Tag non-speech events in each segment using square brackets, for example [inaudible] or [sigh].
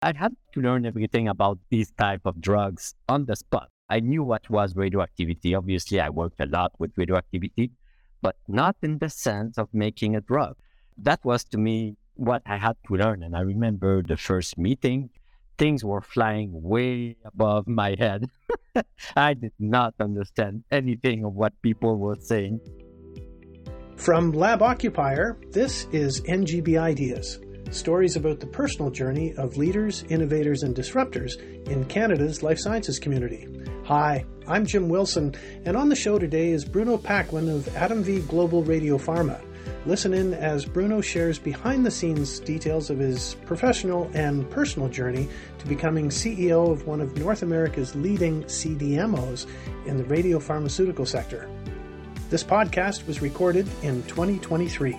I had to learn everything about these type of drugs on the spot. I knew what was radioactivity. Obviously, I worked a lot with radioactivity, but not in the sense of making a drug. That was to me what I had to learn. And I remember the first meeting, things were flying way above my head. [laughs] I did not understand anything of what people were saying. From Lab Occupier, this is NGB Ideas stories about the personal journey of leaders, innovators, and disruptors in Canada's life sciences community. Hi, I'm Jim Wilson, and on the show today is Bruno Paquin of AtomVie Global Radio Pharma. Listen in as Bruno shares behind the scenes details of his professional and personal journey to becoming CEO of one of North America's leading CDMOs in the radiopharmaceutical sector. This podcast was recorded in 2023.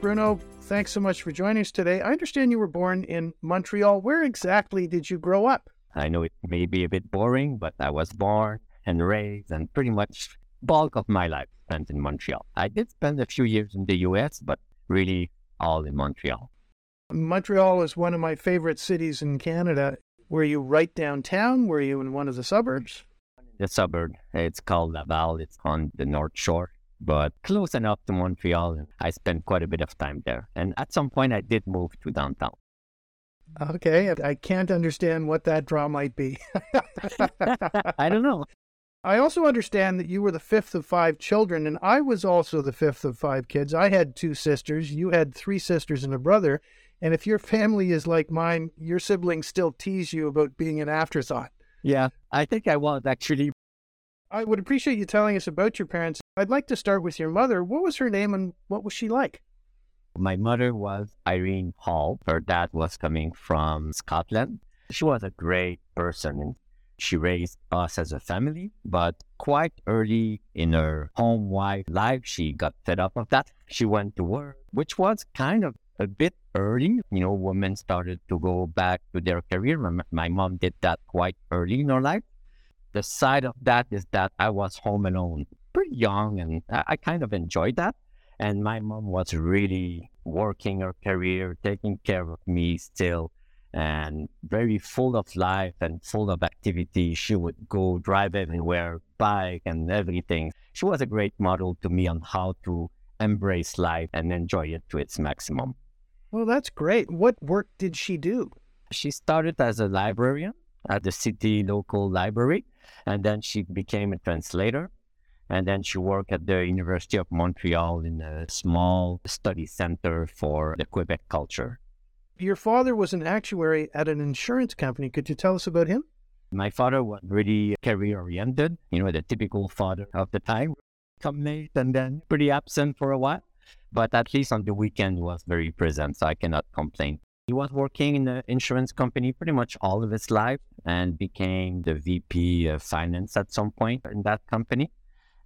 Bruno, thanks so much for joining us today. I understand you were born in Montreal. Where exactly did you grow up? I know it may be a bit boring, but I was born and raised and pretty much bulk of my life spent in Montreal. I did spend a few years in the US, but really all in Montreal. Montreal is one of my favorite cities in Canada. Were you right downtown? Were you in one of the suburbs? The suburb. It's called Laval. It's on the North Shore, but close enough to Montreal. I spent quite a bit of time there. And at some point, I did move to downtown. Okay, I can't understand what that draw might be. [laughs] I don't know. I also understand that you were the fifth of five children, and I was also the fifth of five kids. I had two sisters. You had three sisters and a brother. And if your family is like mine, your siblings still tease you about being an afterthought. Yeah, I think I was actually. I would appreciate you telling us about your parents. I'd like to start with your mother. What was her name and what was she like? My mother was Irene Hall. Her dad was coming from Scotland. She was a great person she raised us as a family, but quite early in her home life, she got fed up of that. She went to work, which was kind of a bit early. You know, women started to go back to their career. My mom did that quite early in her life. The side of that is that I was home alone, pretty young, and I kind of enjoyed that. And my mom was really working her career, taking care of me still and very full of life and full of activity. She would go drive everywhere, bike and everything. She was a great model to me on how to embrace life and enjoy it to its maximum. Well, that's great. What work did she do? She started as a librarian at the city local library, and then she became a translator. And then she worked at the University of Montreal in a small study center for the Quebec culture. Your father was an actuary at an insurance company. Could you tell us about him? My father was really career oriented, you know, the typical father of the time. Come late and then pretty absent for a while. But at least on the weekend was very present, so I cannot complain. He was working in the insurance company pretty much all of his life and became the VP of finance at some point in that company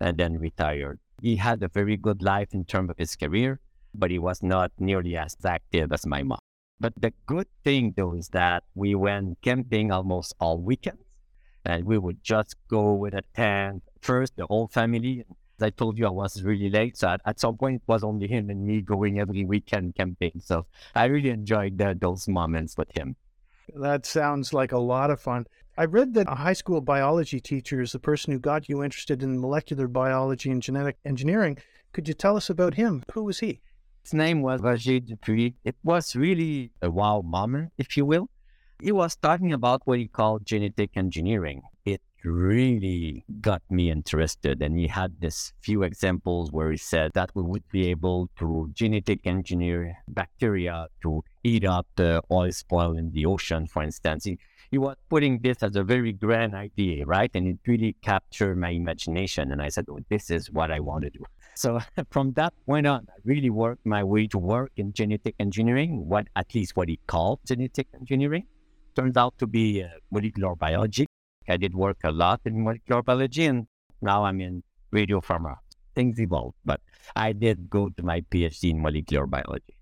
and then retired. He had a very good life in terms of his career, but he was not nearly as active as my mom. But the good thing though is that we went camping almost all weekends and we would just go with a tent first, the whole family. I told you, I was really late. So at, at some point, it was only him and me going every weekend camping. So I really enjoyed the, those moments with him. That sounds like a lot of fun. I read that a high school biology teacher is the person who got you interested in molecular biology and genetic engineering. Could you tell us about him? Who was he? His name was Roger Dupuis. It was really a wow moment, if you will. He was talking about what he called genetic engineering. It really got me interested. And he had this few examples where he said that we would be able to genetic engineer bacteria to eat up the oil spoil in the ocean, for instance. He, he was putting this as a very grand idea, right? And it really captured my imagination. And I said, oh, this is what I want to do. So [laughs] from that point on, I really worked my way to work in genetic engineering, what at least what he called genetic engineering. Turns out to be uh, molecular biology. I did work a lot in molecular biology, and now I'm in radio pharma. Things evolved, but I did go to my PhD in molecular biology.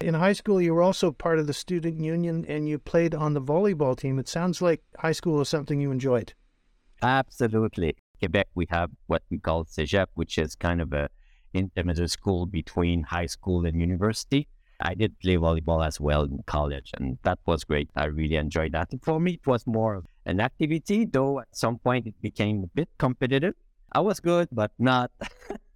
In high school, you were also part of the student union and you played on the volleyball team. It sounds like high school is something you enjoyed. Absolutely. Quebec, we have what we call CEGEP, which is kind of a intermediate school between high school and university. I did play volleyball as well in college, and that was great. I really enjoyed that. For me, it was more an activity, though at some point it became a bit competitive. I was good, but not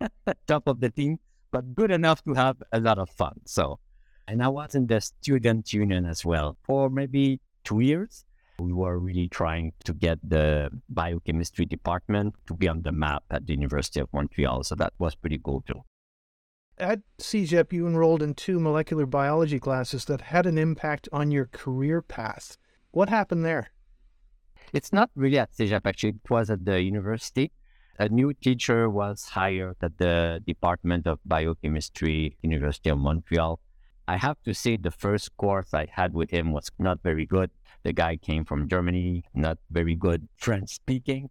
[laughs] top of the team, but good enough to have a lot of fun. So, and I was in the student union as well for maybe two years. We were really trying to get the biochemistry department to be on the map at the University of Montreal. So that was pretty cool too. At CEGEP, you enrolled in two molecular biology classes that had an impact on your career path. What happened there? It's not really at CEGEP, actually. It was at the university. A new teacher was hired at the Department of Biochemistry, University of Montreal. I have to say the first course I had with him was not very good. The guy came from Germany, not very good French speaking.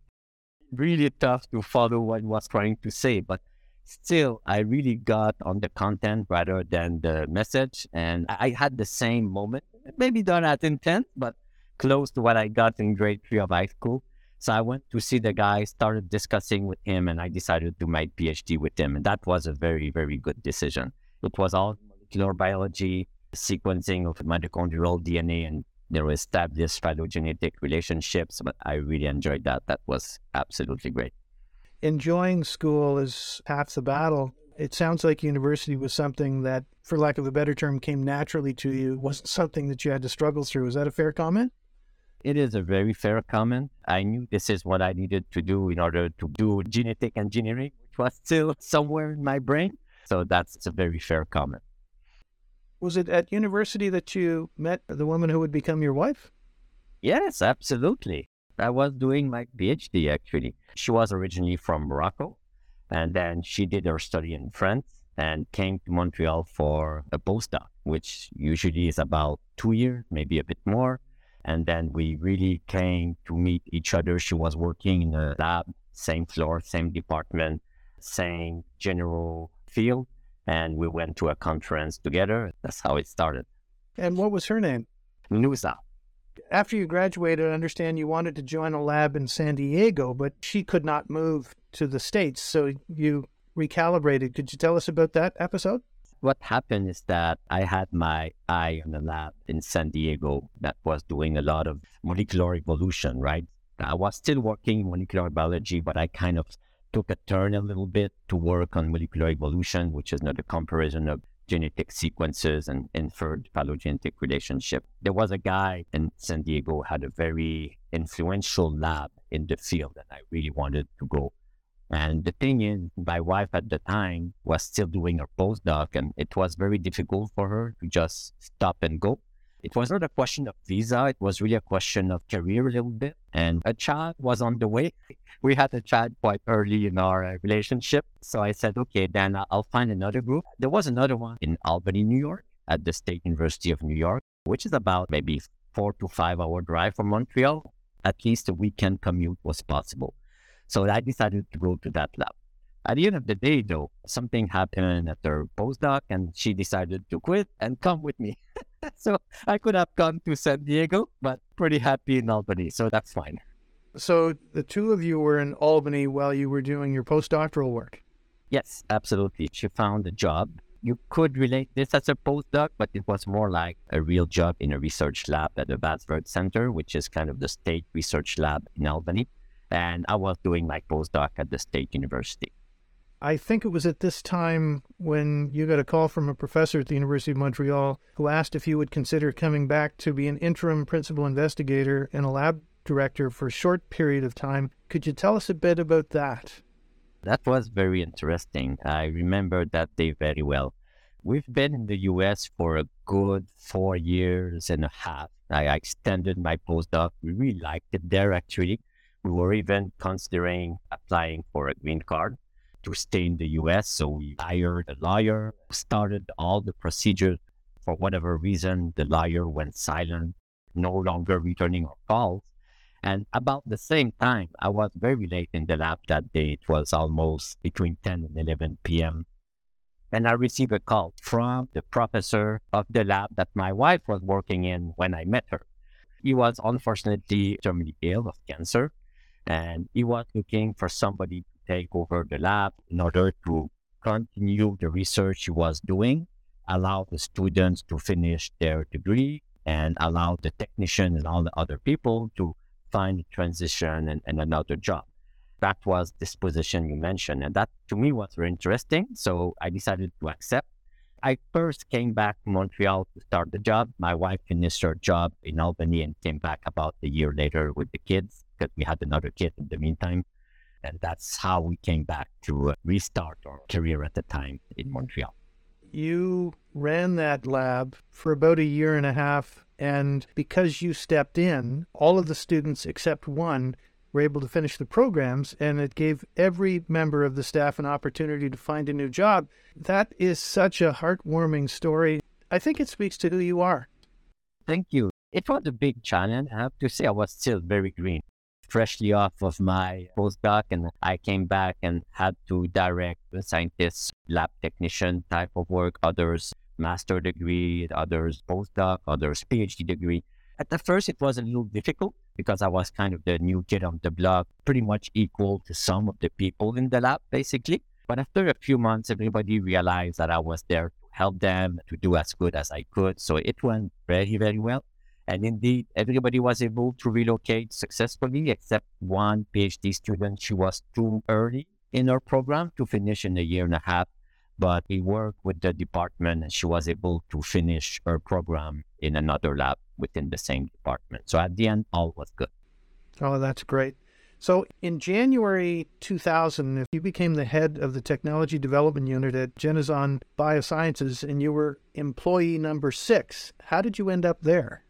Really tough to follow what he was trying to say, but still, I really got on the content rather than the message. And I had the same moment, maybe not at intent, but close to what I got in grade three of high school. So I went to see the guy, started discussing with him, and I decided to my PhD with him. And that was a very, very good decision. It was all molecular biology, sequencing of mitochondrial DNA, and there were established phylogenetic relationships. But I really enjoyed that. That was absolutely great enjoying school is half the battle. It sounds like university was something that, for lack of a better term, came naturally to you, wasn't something that you had to struggle through. Is that a fair comment? It is a very fair comment. I knew this is what I needed to do in order to do genetic engineering, which was still somewhere in my brain. So that's a very fair comment. Was it at university that you met the woman who would become your wife? Yes, absolutely. I was doing my PhD actually. She was originally from Morocco, and then she did her study in France and came to Montreal for a postdoc, which usually is about two years, maybe a bit more. And then we really came to meet each other. She was working in a lab, same floor, same department, same general field. And we went to a conference together. That's how it started. And what was her name? Nusa after you graduated, I understand you wanted to join a lab in San Diego, but she could not move to the States. So you recalibrated. Could you tell us about that episode? What happened is that I had my eye on a lab in San Diego that was doing a lot of molecular evolution, right? I was still working in molecular biology, but I kind of took a turn a little bit to work on molecular evolution, which is not a comparison of genetic sequences and inferred phylogenetic relationship. There was a guy in San Diego had a very influential lab in the field that I really wanted to go. And the thing is, my wife at the time was still doing her postdoc, and it was very difficult for her to just stop and go. It was not a question of visa, it was really a question of career a little bit. And a child was on the way. We had a child quite early in our uh, relationship. So I said, okay, then I'll find another group. There was another one in Albany, New York, at the State University of New York, which is about maybe four to five hour drive from Montreal. At least a weekend commute was possible. So I decided to go to that lab. At the end of the day, though, something happened at her postdoc and she decided to quit and come with me. [laughs] so I could have gone to San Diego, but pretty happy in Albany. So that's fine. So the two of you were in Albany while you were doing your postdoctoral work? Yes, absolutely. She found a job. You could relate this as a postdoc, but it was more like a real job in a research lab at the Wadsworth Center, which is kind of the state research lab in Albany. And I was doing my postdoc at the State University. I think it was at this time when you got a call from a professor at the University of Montreal who asked if you would consider coming back to be an interim principal investigator and a lab director for a short period of time. Could you tell us a bit about that? That was very interesting. I remember that day very well. We've been in the US for a good four years and a half. I extended my postdoc. We really liked it there, actually. We were even considering applying for a green card to stay in the US. So we hired a lawyer, started all the procedure. For whatever reason, the lawyer went silent, no longer returning our calls. And about the same time, I was very late in the lab that day. It was almost between 10 and 11 p.m. And I received a call from the professor of the lab that my wife was working in when I met her. He was unfortunately terminally ill of cancer, and he was looking for somebody take over the lab in order to continue the research he was doing allow the students to finish their degree and allow the technician and all the other people to find a transition and, and another job. That was this position you mentioned. And that to me was very interesting. So I decided to accept. I first came back to Montreal to start the job. My wife finished her job in Albany and came back about a year later with the kids because we had another kid in the meantime. And that's how we came back to uh, restart our career at the time in Montreal. You ran that lab for about a year and a half. And because you stepped in, all of the students except one were able to finish the programs, and it gave every member of the staff an opportunity to find a new job. That is such a heartwarming story. I think it speaks to who you are. Thank you. It was a big challenge. I have to say, I was still very green freshly off of my postdoc and I came back and had to direct the scientists, lab technician type of work, others master degree, others postdoc, others PhD degree. At the first, it was a little difficult because I was kind of the new kid on the block, pretty much equal to some of the people in the lab, basically. But after a few months, everybody realized that I was there to help them to do as good as I could. So it went very, very well. And indeed, everybody was able to relocate successfully, except one PhD student. She was too early in her program to finish in a year and a half. But we worked with the department and she was able to finish her program in another lab within the same department. So at the end, all was good. Oh, that's great. So in January 2000, you became the head of the technology development unit at Genizon Biosciences and you were employee number six. How did you end up there?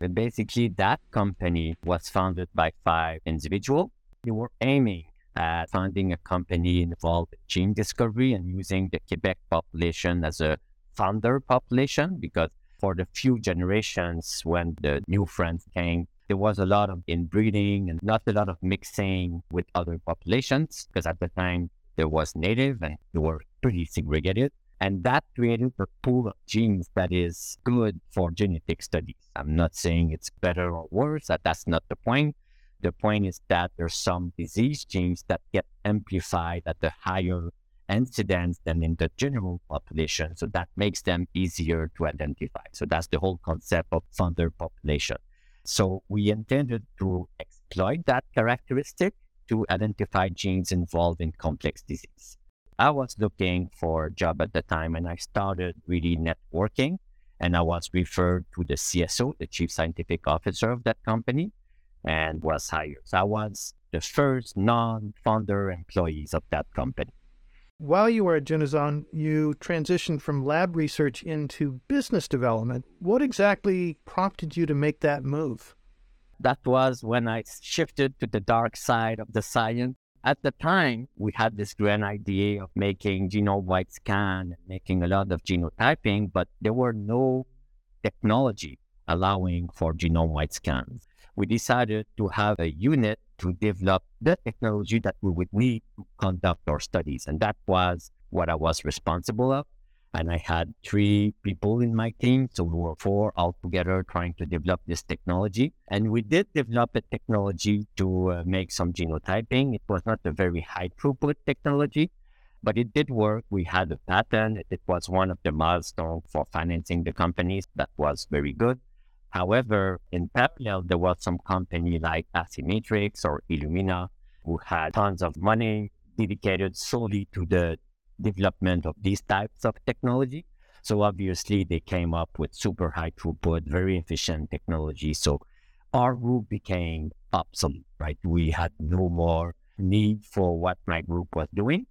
But basically, that company was founded by five individuals. They were aiming at founding a company involved in gene discovery and using the Quebec population as a founder population because for the few generations when the new friends came, there was a lot of inbreeding and not a lot of mixing with other populations because at the time there was native and they were pretty segregated. And that created a pool of genes that is good for genetic studies. I'm not saying it's better or worse, that that's not the point. The point is that there's some disease genes that get amplified at the higher incidence than in the general population. So that makes them easier to identify. So that's the whole concept of founder population. So we intended to exploit that characteristic to identify genes involved in complex disease. I was looking for a job at the time and I started really networking and I was referred to the CSO, the chief scientific officer of that company, and was hired. So I was the first non-founder employees of that company. While you were at Genizon, you transitioned from lab research into business development. What exactly prompted you to make that move? That was when I shifted to the dark side of the science at the time, we had this grand idea of making genome-wide scan making a lot of genotyping, but there were no technology allowing for genome-wide scans. We decided to have a unit to develop the technology that we would need to conduct our studies. And that was what I was responsible of and I had three people in my team. So we were four all together trying to develop this technology. And we did develop a technology to uh, make some genotyping. It was not a very high throughput technology, but it did work. We had a patent. It was one of the milestones for financing the companies. That was very good. However, in parallel, there was some company like Affymetrix or Illumina who had tons of money dedicated solely to the development of these types of technology. So obviously they came up with super high throughput, very efficient technology. So our group became obsolete, right? We had no more need for what my group was doing.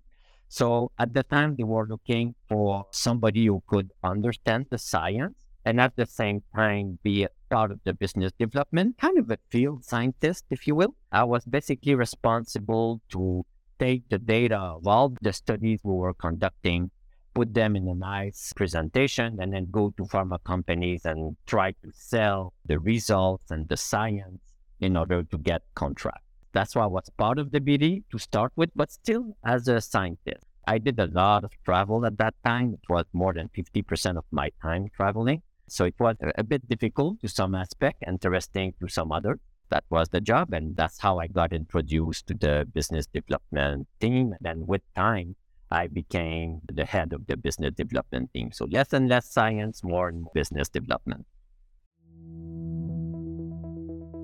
So at the time they were looking for somebody who could understand the science and at the same time be a part of the business development, kind of a field scientist, if you will. I was basically responsible to take the data of all the studies we were conducting, put them in a nice presentation, and then go to pharma companies and try to sell the results and the science in order to get contracts. That's why I was part of the BD to start with, but still as a scientist. I did a lot of travel at that time. It was more than 50% of my time traveling. So it was a bit difficult to some aspect, interesting to some other that was the job. And that's how I got introduced to the business development team. And with time, I became the head of the business development team. So less and less science, more business development.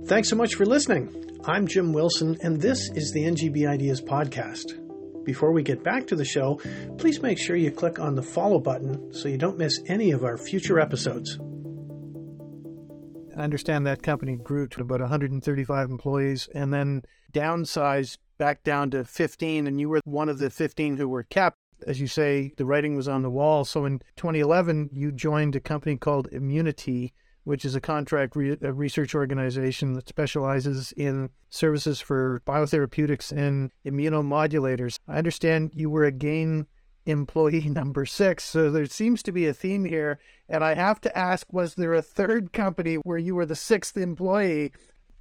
Thanks so much for listening. I'm Jim Wilson, and this is the NGB Ideas Podcast. Before we get back to the show, please make sure you click on the follow button so you don't miss any of our future episodes. I understand that company grew to about 135 employees and then downsized back down to 15, and you were one of the 15 who were kept. As you say, the writing was on the wall. So in 2011, you joined a company called Immunity, which is a contract re- a research organization that specializes in services for biotherapeutics and immunomodulators. I understand you were again employee [laughs] number six. So there seems to be a theme here. And I have to ask was there a third company where you were the sixth employee?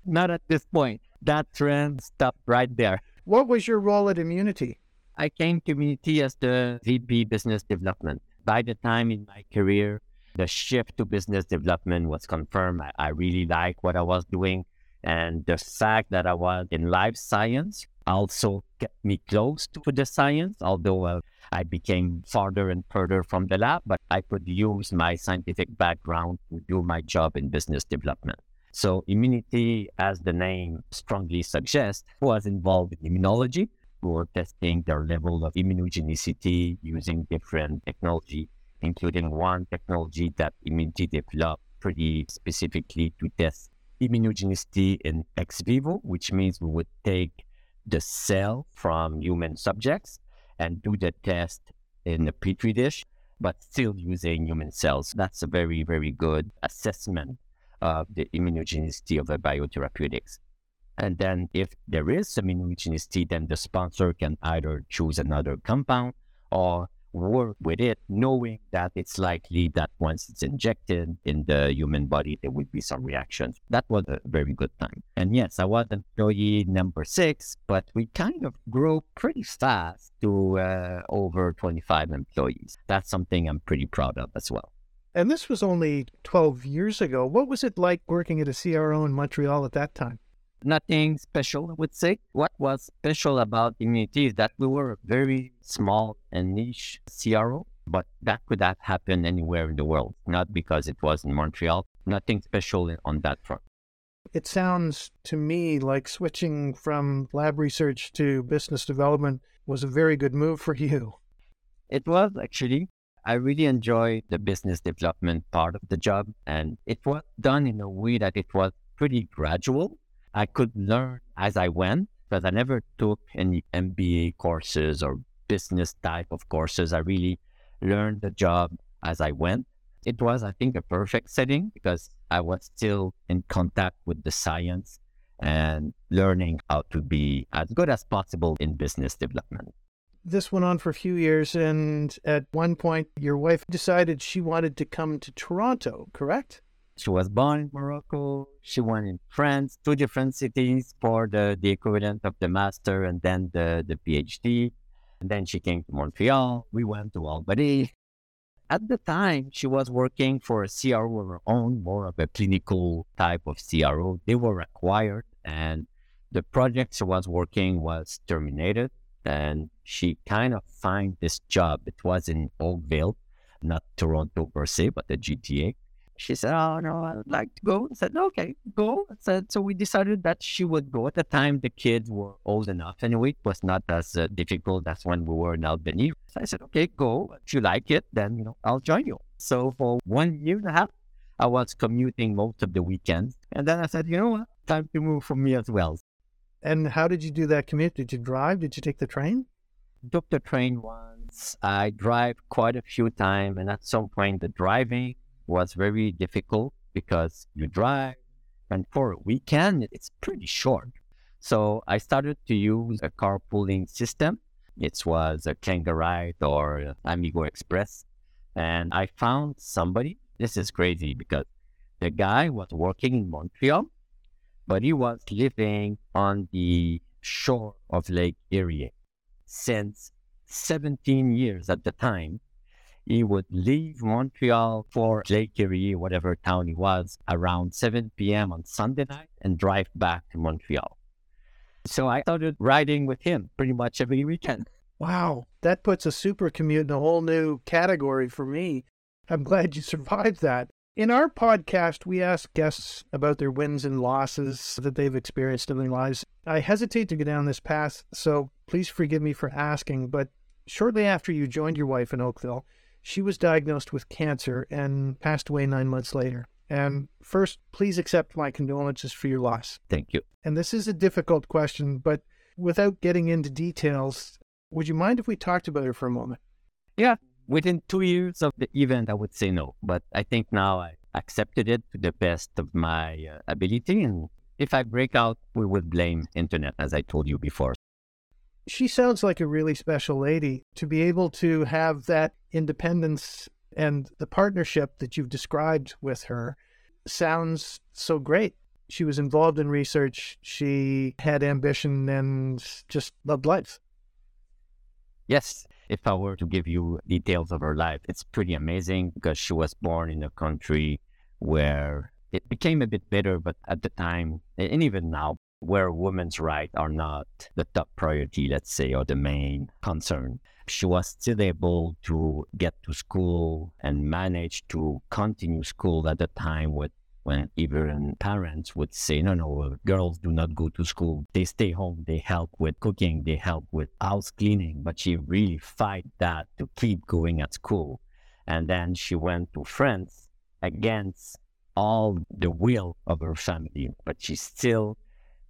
Not at this point. That trend stopped right there. What was your role at Immunity? I came to Immunity as the VP Business Development. By the time in my career, the shift to business development was confirmed. I, I really liked what I was doing. And the fact that I was in life science also kept me close to the science, although uh, I became farther and further from the lab, but I could use my scientific background to do my job in business development. So immunity, as the name strongly suggests, was involved in immunology. We were testing their level of immunogenicity using different technology including one technology that Immunity developed pretty specifically to test immunogenicity in ex vivo, which means we would take the cell from human subjects and do the test in a petri dish, but still using human cells. That's a very, very good assessment of the immunogenicity of a biotherapeutics. And then if there is some immunogenicity, then the sponsor can either choose another compound or work with it, knowing that it's likely that once it's injected in the human body, there will be some reactions. That was a very good time. And yes, I was employee number six, but we kind of grew pretty fast to uh, over 25 employees. That's something I'm pretty proud of as well. And this was only 12 years ago. What was it like working at a CRO in Montreal at that time? Nothing special, I would say. What was special about Immunity is that we were a very small and niche CRO, but that could have happened anywhere in the world, not because it was in Montreal. Nothing special on that front. It sounds to me like switching from lab research to business development was a very good move for you. It was actually. I really enjoyed the business development part of the job, and it was done in a way that it was pretty gradual. I could learn as I went because I never took any MBA courses or business type of courses. I really learned the job as I went. It was, I think, a perfect setting because I was still in contact with the science and learning how to be as good as possible in business development. This went on for a few years, and at one point, your wife decided she wanted to come to Toronto, correct? She was born in Morocco. She went in France, two different cities for the, the equivalent of the master and then the, the PhD. And then she came to Montreal. We went to Albany. At the time, she was working for a CRO of her own, more of a clinical type of CRO. They were acquired, and the project she was working was terminated. And she kind of found this job. It was in Oakville, not Toronto per se, but the GTA. She said, Oh, no, I would like to go. I said, Okay, go. I said, so we decided that she would go. At the time, the kids were old enough anyway. It was not as uh, difficult as when we were in Albany. So I said, Okay, go. If you like it, then, you know, I'll join you. So for one year and a half, I was commuting most of the weekends. And then I said, You know what? Time to move for me as well. And how did you do that commute? Did you drive? Did you take the train? Took the train once. I drive quite a few times. And at some point, the driving was very difficult because you drive and for a weekend it's pretty short. So I started to use a carpooling system. It was a Kangaride or Amigo Express. And I found somebody. This is crazy because the guy was working in Montreal, but he was living on the shore of Lake Erie since 17 years at the time he would leave Montreal for Lake Erie, whatever town he was, around 7 p.m. on Sunday night and drive back to Montreal. So I started riding with him pretty much every weekend. Wow, that puts a super commute in a whole new category for me. I'm glad you survived that. In our podcast, we ask guests about their wins and losses that they've experienced in their lives. I hesitate to go down this path, so please forgive me for asking, but shortly after you joined your wife in Oakville, she was diagnosed with cancer and passed away nine months later. And first, please accept my condolences for your loss. Thank you. And this is a difficult question, but without getting into details, would you mind if we talked about her for a moment? Yeah, within two years of the event, I would say no. But I think now I accepted it to the best of my uh, ability. And if I break out, we would blame internet, as I told you before. She sounds like a really special lady to be able to have that independence and the partnership that you've described with her sounds so great. She was involved in research. She had ambition and just loved life. Yes, if I were to give you details of her life, it's pretty amazing because she was born in a country where it became a bit better, but at the time, and even now, where women's rights are not the top priority, let's say, or the main concern. She was still able to get to school and manage to continue school at the time with when even parents would say, no, no, girls do not go to school. They stay home. They help with cooking. They help with house cleaning. But she really fight that to keep going at school. And then she went to France against all the will of her family. But she still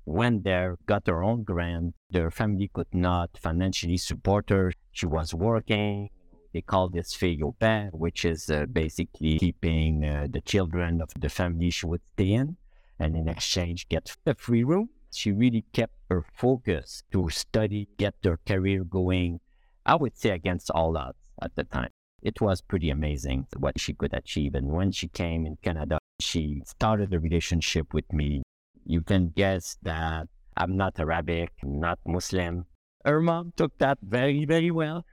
went there, got her own grant. Their family could not financially support her. She was working they call this pair, which is uh, basically keeping uh, the children of the family she would stay in and in exchange get a free room. She really kept her focus to study, get her career going, I would say against all odds at the time. It was pretty amazing what she could achieve. And when she came in Canada, she started a relationship with me. You can guess that I'm not Arabic, I'm not Muslim. Her mom took that very, very well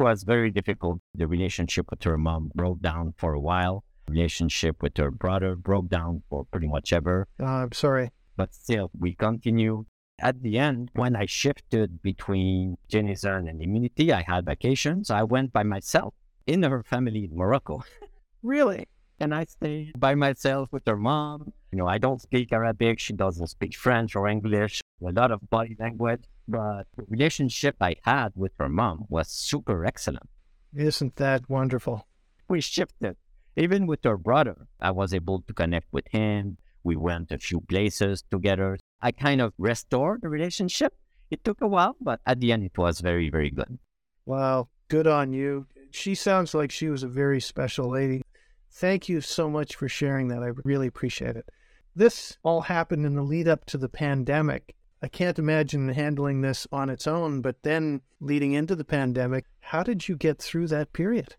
it was very difficult. The relationship with her mom broke down for a while. Relationship with her brother broke down for pretty much ever. Uh, I'm sorry. But still, we continue. At the end, when I shifted between Genizon and Immunity, I had vacations. I went by myself in her family in Morocco. [laughs] really? And I stayed by myself with her mom. You know, I don't speak Arabic. She doesn't speak French or English. A lot of body language but the relationship I had with her mom was super excellent. Isn't that wonderful? We shifted. Even with her brother, I was able to connect with him. We went a few places together. I kind of restored the relationship. It took a while, but at the end, it was very, very good. Wow. Good on you. She sounds like she was a very special lady. Thank you so much for sharing that. I really appreciate it. This all happened in the lead up to the pandemic. I can't imagine handling this on its own, but then leading into the pandemic, how did you get through that period?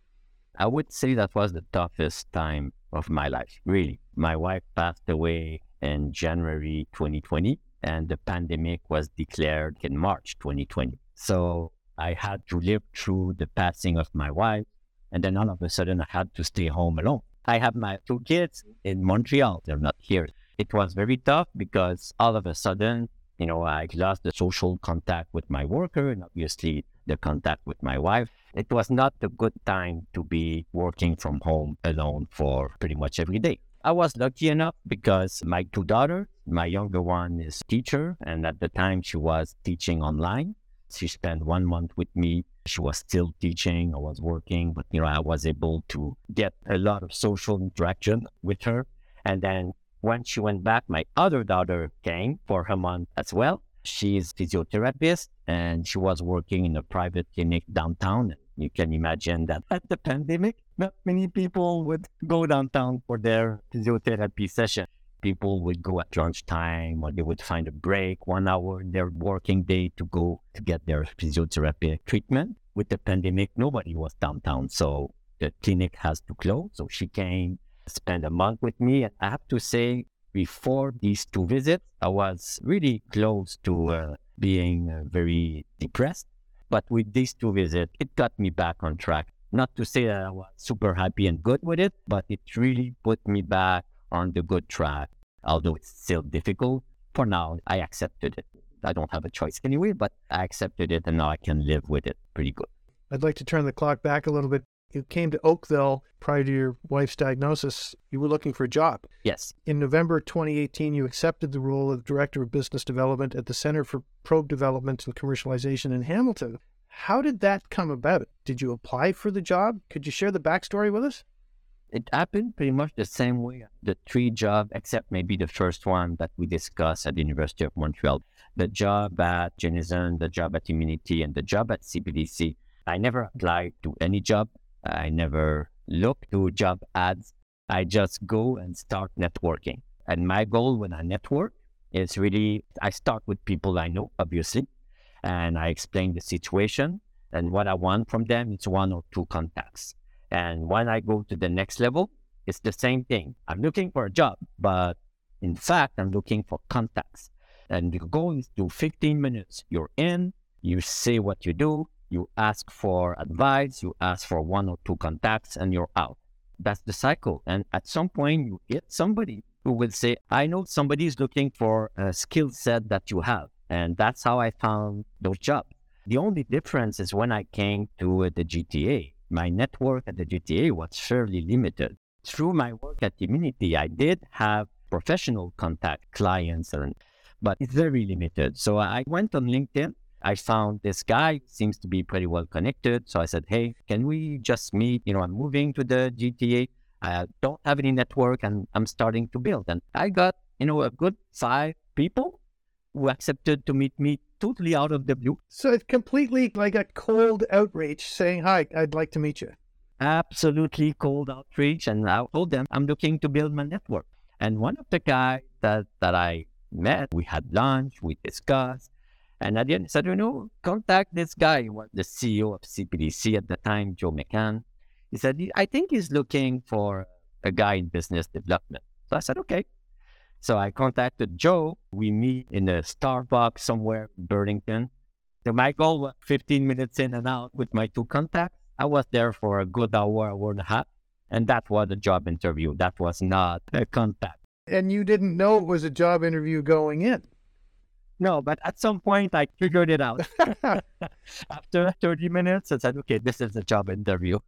I would say that was the toughest time of my life, really. My wife passed away in January 2020, and the pandemic was declared in March 2020. So I had to live through the passing of my wife, and then all of a sudden I had to stay home alone. I have my two kids in Montreal, they're not here. It was very tough because all of a sudden you know, I lost the social contact with my worker and obviously the contact with my wife. It was not a good time to be working from home alone for pretty much every day. I was lucky enough because my two daughters, my younger one is teacher, and at the time she was teaching online. She spent one month with me. She was still teaching. I was working, but you know, I was able to get a lot of social interaction with her. And then when she went back, my other daughter came for her month as well. She's a physiotherapist and she was working in a private clinic downtown. You can imagine that at the pandemic, not many people would go downtown for their physiotherapy session. People would go at lunchtime or they would find a break, one hour in their working day to go to get their physiotherapy treatment. With the pandemic, nobody was downtown. So the clinic has to close. So she came spent a month with me. And I have to say, before these two visits, I was really close to uh, being uh, very depressed. But with these two visits, it got me back on track. Not to say that I was super happy and good with it, but it really put me back on the good track. Although it's still difficult, for now, I accepted it. I don't have a choice anyway, but I accepted it and now I can live with it pretty good. I'd like to turn the clock back a little bit. You came to Oakville prior to your wife's diagnosis. You were looking for a job. Yes. In November 2018, you accepted the role of Director of Business Development at the Center for Probe Development and Commercialization in Hamilton. How did that come about? Did you apply for the job? Could you share the backstory with us? It happened pretty much the same way the three jobs, except maybe the first one that we discussed at the University of Montreal. The job at Genizon, the job at Immunity, and the job at CPDC. I never applied to any job. I never looked to job ads. I just go and start networking. And my goal when I network is really I start with people I know, obviously, and I explain the situation. And what I want from them is one or two contacts. And when I go to the next level, it's the same thing. I'm looking for a job, but in fact, I'm looking for contacts. And the goal is to 15 minutes. You're in, you say what you do, you ask for advice, you ask for one or two contacts, and you're out. That's the cycle. And at some point, you get somebody who will say, I know somebody is looking for a skill set that you have. And that's how I found those jobs. The only difference is when I came to the GTA, my network at the GTA was fairly limited. Through my work at Immunity, I did have professional contact clients, and, but it's very limited. So I went on LinkedIn I found this guy seems to be pretty well connected. So I said, Hey, can we just meet? You know, I'm moving to the GTA. I don't have any network and I'm starting to build. And I got, you know, a good five people who accepted to meet me totally out of the blue. So it's completely like a cold outreach saying, Hi, I'd like to meet you. Absolutely cold outreach. And I told them I'm looking to build my network. And one of the guys that, that I met, we had lunch, we discussed, and at the end, he said, you know, contact this guy, was the CEO of CPDC at the time, Joe McCann. He said, I think he's looking for a guy in business development. So I said, okay. So I contacted Joe. We meet in a Starbucks somewhere in Burlington. So my goal was 15 minutes in and out with my two contacts. I was there for a good hour, hour and a half. And that was a job interview. That was not a contact. And you didn't know it was a job interview going in. No, but at some point I figured it out. [laughs] [laughs] After 30 minutes, I said, okay, this is a job interview.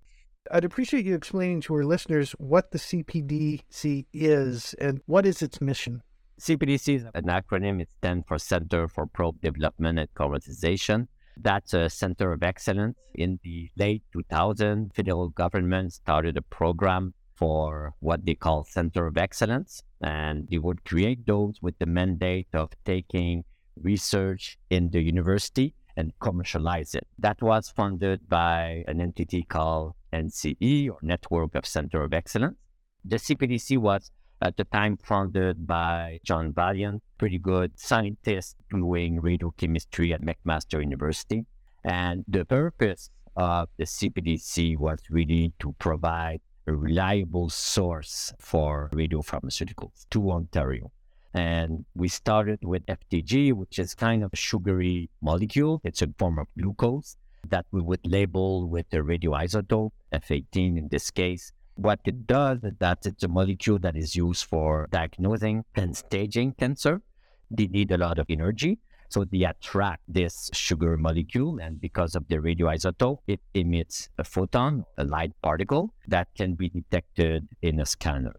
I'd appreciate you explaining to our listeners what the CPDC is and what is its mission. CPDC is an acronym. It stands for Center for Probe Development and Commercialization. That's a center of excellence. In the late 2000s, federal government started a program for what they call Center of Excellence, and they would create those with the mandate of taking research in the university and commercialize it. That was funded by an entity called NCE or Network of Center of Excellence. The CPDC was at the time funded by John Valliant, pretty good scientist doing radiochemistry at McMaster University. And the purpose of the CPDC was really to provide a reliable source for radiopharmaceuticals to Ontario. And we started with FDG, which is kind of a sugary molecule. It's a form of glucose that we would label with the radioisotope, F18 in this case. What it does is that it's a molecule that is used for diagnosing and staging cancer. They need a lot of energy. So they attract this sugar molecule, and because of the radioisotope, it emits a photon, a light particle that can be detected in a scanner.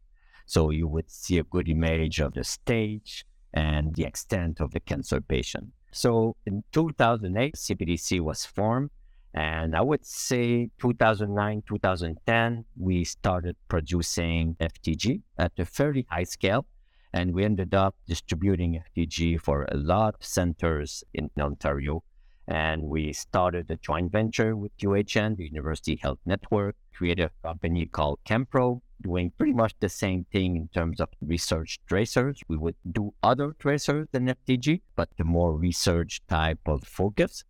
So you would see a good image of the stage and the extent of the cancer patient. So in 2008, CPDC was formed. And I would say 2009, 2010, we started producing FDG at a fairly high scale. And we ended up distributing FDG for a lot of centers in Ontario. And we started a joint venture with UHN, the University Health Network, created a company called Chempro, doing pretty much the same thing in terms of research tracers. We would do other tracers than FDG, but the more research type of focus.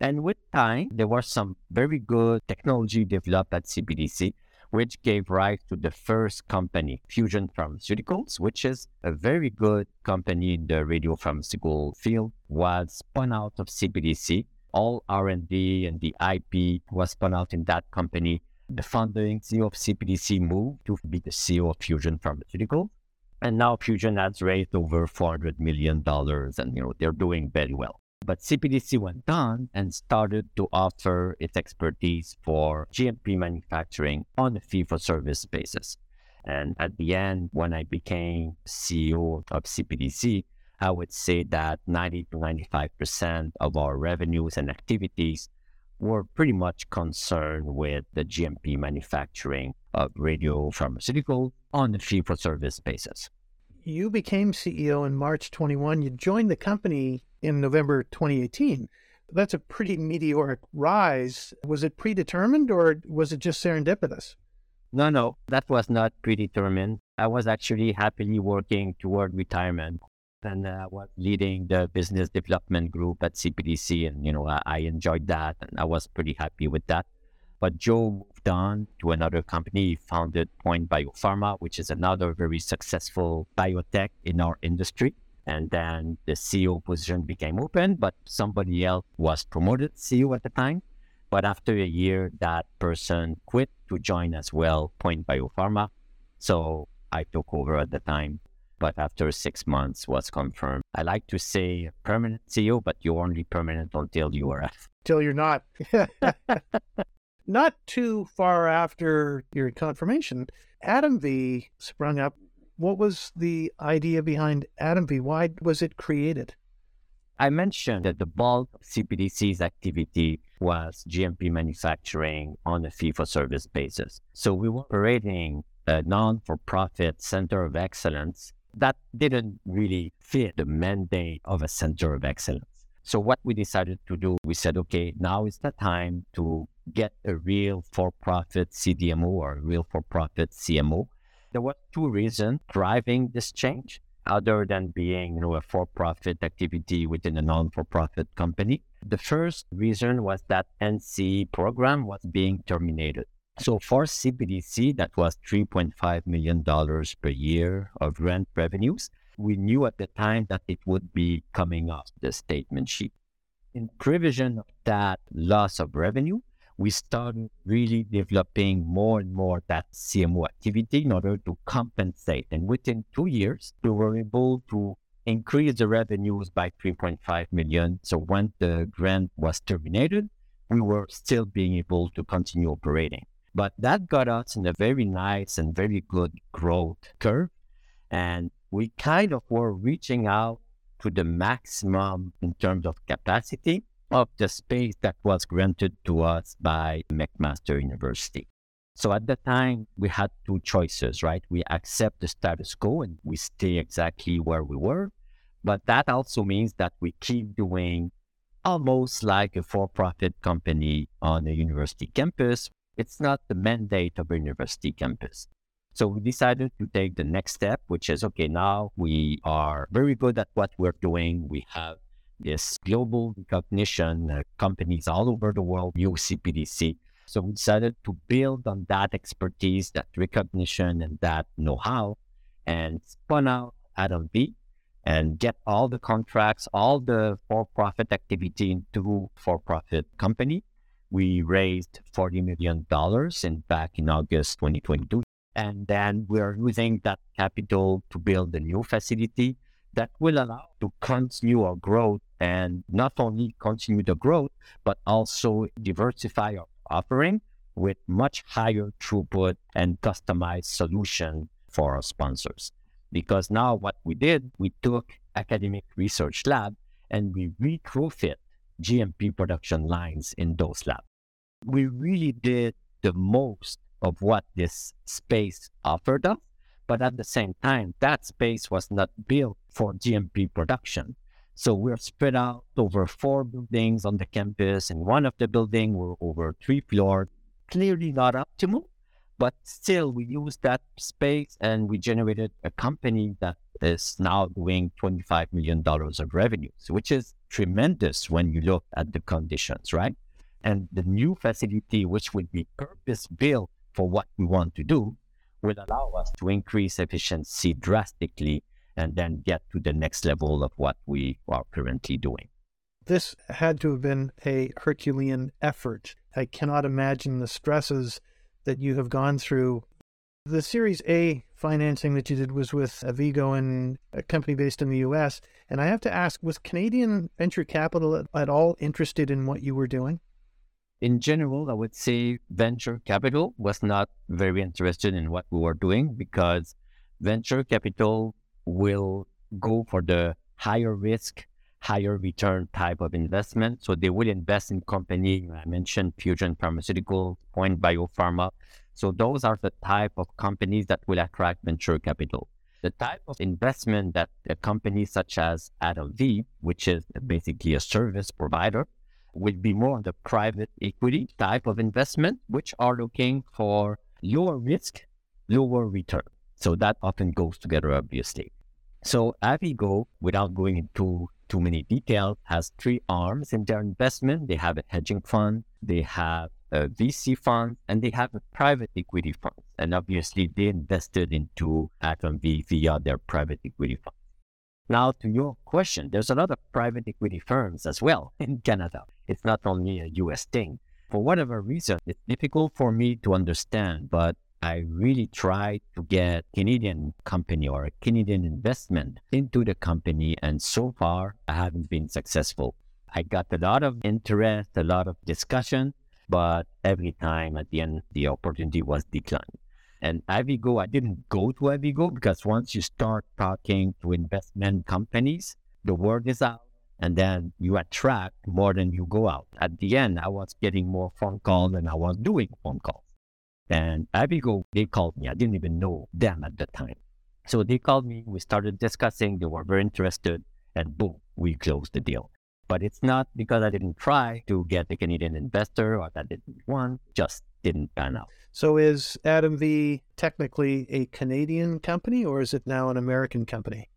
And with time, there was some very good technology developed at CPDC, which gave rise to the first company, Fusion Pharmaceuticals, which is a very good company in the radiopharmaceutical field, was spun out of CPDC. All R&D and the IP was spun out in that company the founding CEO of CPDC moved to be the CEO of Fusion Pharmaceutical. And now Fusion has raised over $400 million and, you know, they're doing very well. But CPDC went on and started to offer its expertise for GMP manufacturing on a fee for service basis. And at the end, when I became CEO of CPDC, I would say that 90 to 95% of our revenues and activities were pretty much concerned with the GMP manufacturing of radio pharmaceuticals on a fee for service basis. You became CEO in March 21. You joined the company in November 2018. That's a pretty meteoric rise. Was it predetermined or was it just serendipitous? No, no, that was not predetermined. I was actually happily working toward retirement and I uh, was leading the business development group at CPDC. And, you know, I, I enjoyed that and I was pretty happy with that. But Joe moved on to another company. He founded Point Biopharma, which is another very successful biotech in our industry. And then the CEO position became open, but somebody else was promoted CEO at the time. But after a year, that person quit to join as well, Point Biopharma. So I took over at the time but after six months was confirmed. I like to say permanent CEO, but you're only permanent until you are. [laughs] Till you're not. [laughs] not too far after your confirmation, AtomVie sprung up. What was the idea behind AtomVie? Why was it created? I mentioned that the bulk of CPDC's activity was GMP manufacturing on a fee for service basis. So we were operating a non for profit center of excellence that didn't really fit the mandate of a center of excellence. So what we decided to do, we said, okay, now is the time to get a real for-profit CDMO or a real for-profit CMO. There were two reasons driving this change, other than being, you know, a for-profit activity within a non-for-profit company. The first reason was that NC program was being terminated. So for CPDC, that was $3.5 million per year of rent revenues. We knew at the time that it would be coming off the statement sheet. In prevision of that loss of revenue, we started really developing more and more that CMO activity in order to compensate. And within two years, we were able to increase the revenues by 3.5 million. So when the grant was terminated, we were still being able to continue operating. But that got us in a very nice and very good growth curve. And we kind of were reaching out to the maximum in terms of capacity of the space that was granted to us by McMaster University. So at the time, we had two choices, right? We accept the status quo and we stay exactly where we were. But that also means that we keep doing almost like a for profit company on a university campus it's not the mandate of a university campus. So we decided to take the next step, which is okay, now we are very good at what we're doing. We have this global recognition, uh, companies all over the world use CPDC. So we decided to build on that expertise, that recognition, and that know how, and spun out AtomVie and get all the contracts, all the for profit activity into for profit company we raised $40 million in back in August 2022. And then we are using that capital to build a new facility that will allow to continue our growth and not only continue the growth, but also diversify our offering with much higher throughput and customized solution for our sponsors. Because now what we did, we took academic research lab and we retrofit GMP production lines in those labs. We really did the most of what this space offered us, but at the same time, that space was not built for GMP production. So we're spread out over four buildings on the campus, and one of the building were over three floors. Clearly not optimal, but still we used that space and we generated a company that is now doing $25 million of revenues, which is tremendous when you look at the conditions, right? And the new facility, which will be purpose built for what we want to do, will allow us to increase efficiency drastically and then get to the next level of what we are currently doing. This had to have been a Herculean effort. I cannot imagine the stresses that you have gone through The Series A financing that you did was with Avigo and a company based in the US. And I have to ask, was Canadian venture capital at all interested in what you were doing? In general, I would say venture capital was not very interested in what we were doing because venture capital will go for the higher risk, higher return type of investment. So they will invest in company. I mentioned Fusion Pharmaceutical, Point Biopharma. So those are the type of companies that will attract venture capital. The type of investment that a company such as AtomVie, which is basically a service provider, will be more the private equity type of investment, which are looking for lower risk, lower return. So that often goes together, obviously. So Avigo, without going into too many details, has three arms in their investment. They have a hedging fund, they have a VC fund, and they have a private equity fund. And obviously, they invested into AtomVie via their private equity fund. Now, to your question, there's a lot of private equity firms as well [laughs] in Canada. It's not only a US thing. For whatever reason, it's difficult for me to understand, but I really tried to get Canadian company or a Canadian investment into the company. And so far, I haven't been successful. I got a lot of interest, a lot of discussion, but every time at the end, the opportunity was declined. And Avigo, I didn't go to Avigo because once you start talking to investment companies, the word is out and then you attract more than you go out. At the end, I was getting more phone calls than I was doing phone calls. And Avigo, they called me. I didn't even know them at the time. So they called me. We started discussing. They were very interested. And boom, we closed the deal. But it's not because I didn't try to get a Canadian investor or that didn't want, just didn't pan out. So is AtomVie technically a Canadian company or is it now an American company?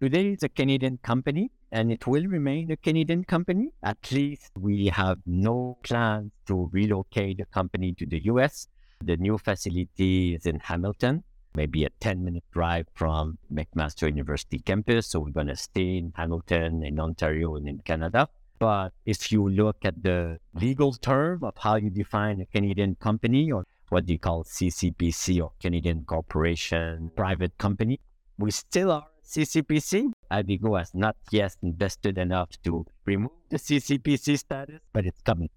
Today it's a Canadian company and it will remain a Canadian company. At least we have no plans to relocate the company to the US. The new facility is in Hamilton, maybe a 10 minute drive from McMaster University campus. So we're going to stay in Hamilton, in Ontario, and in Canada. But if you look at the legal term of how you define a Canadian company or what you call CCPC or Canadian Corporation Private Company, we still are CCPC. Avigo has not yet invested enough to remove the CCPC status, but it's coming.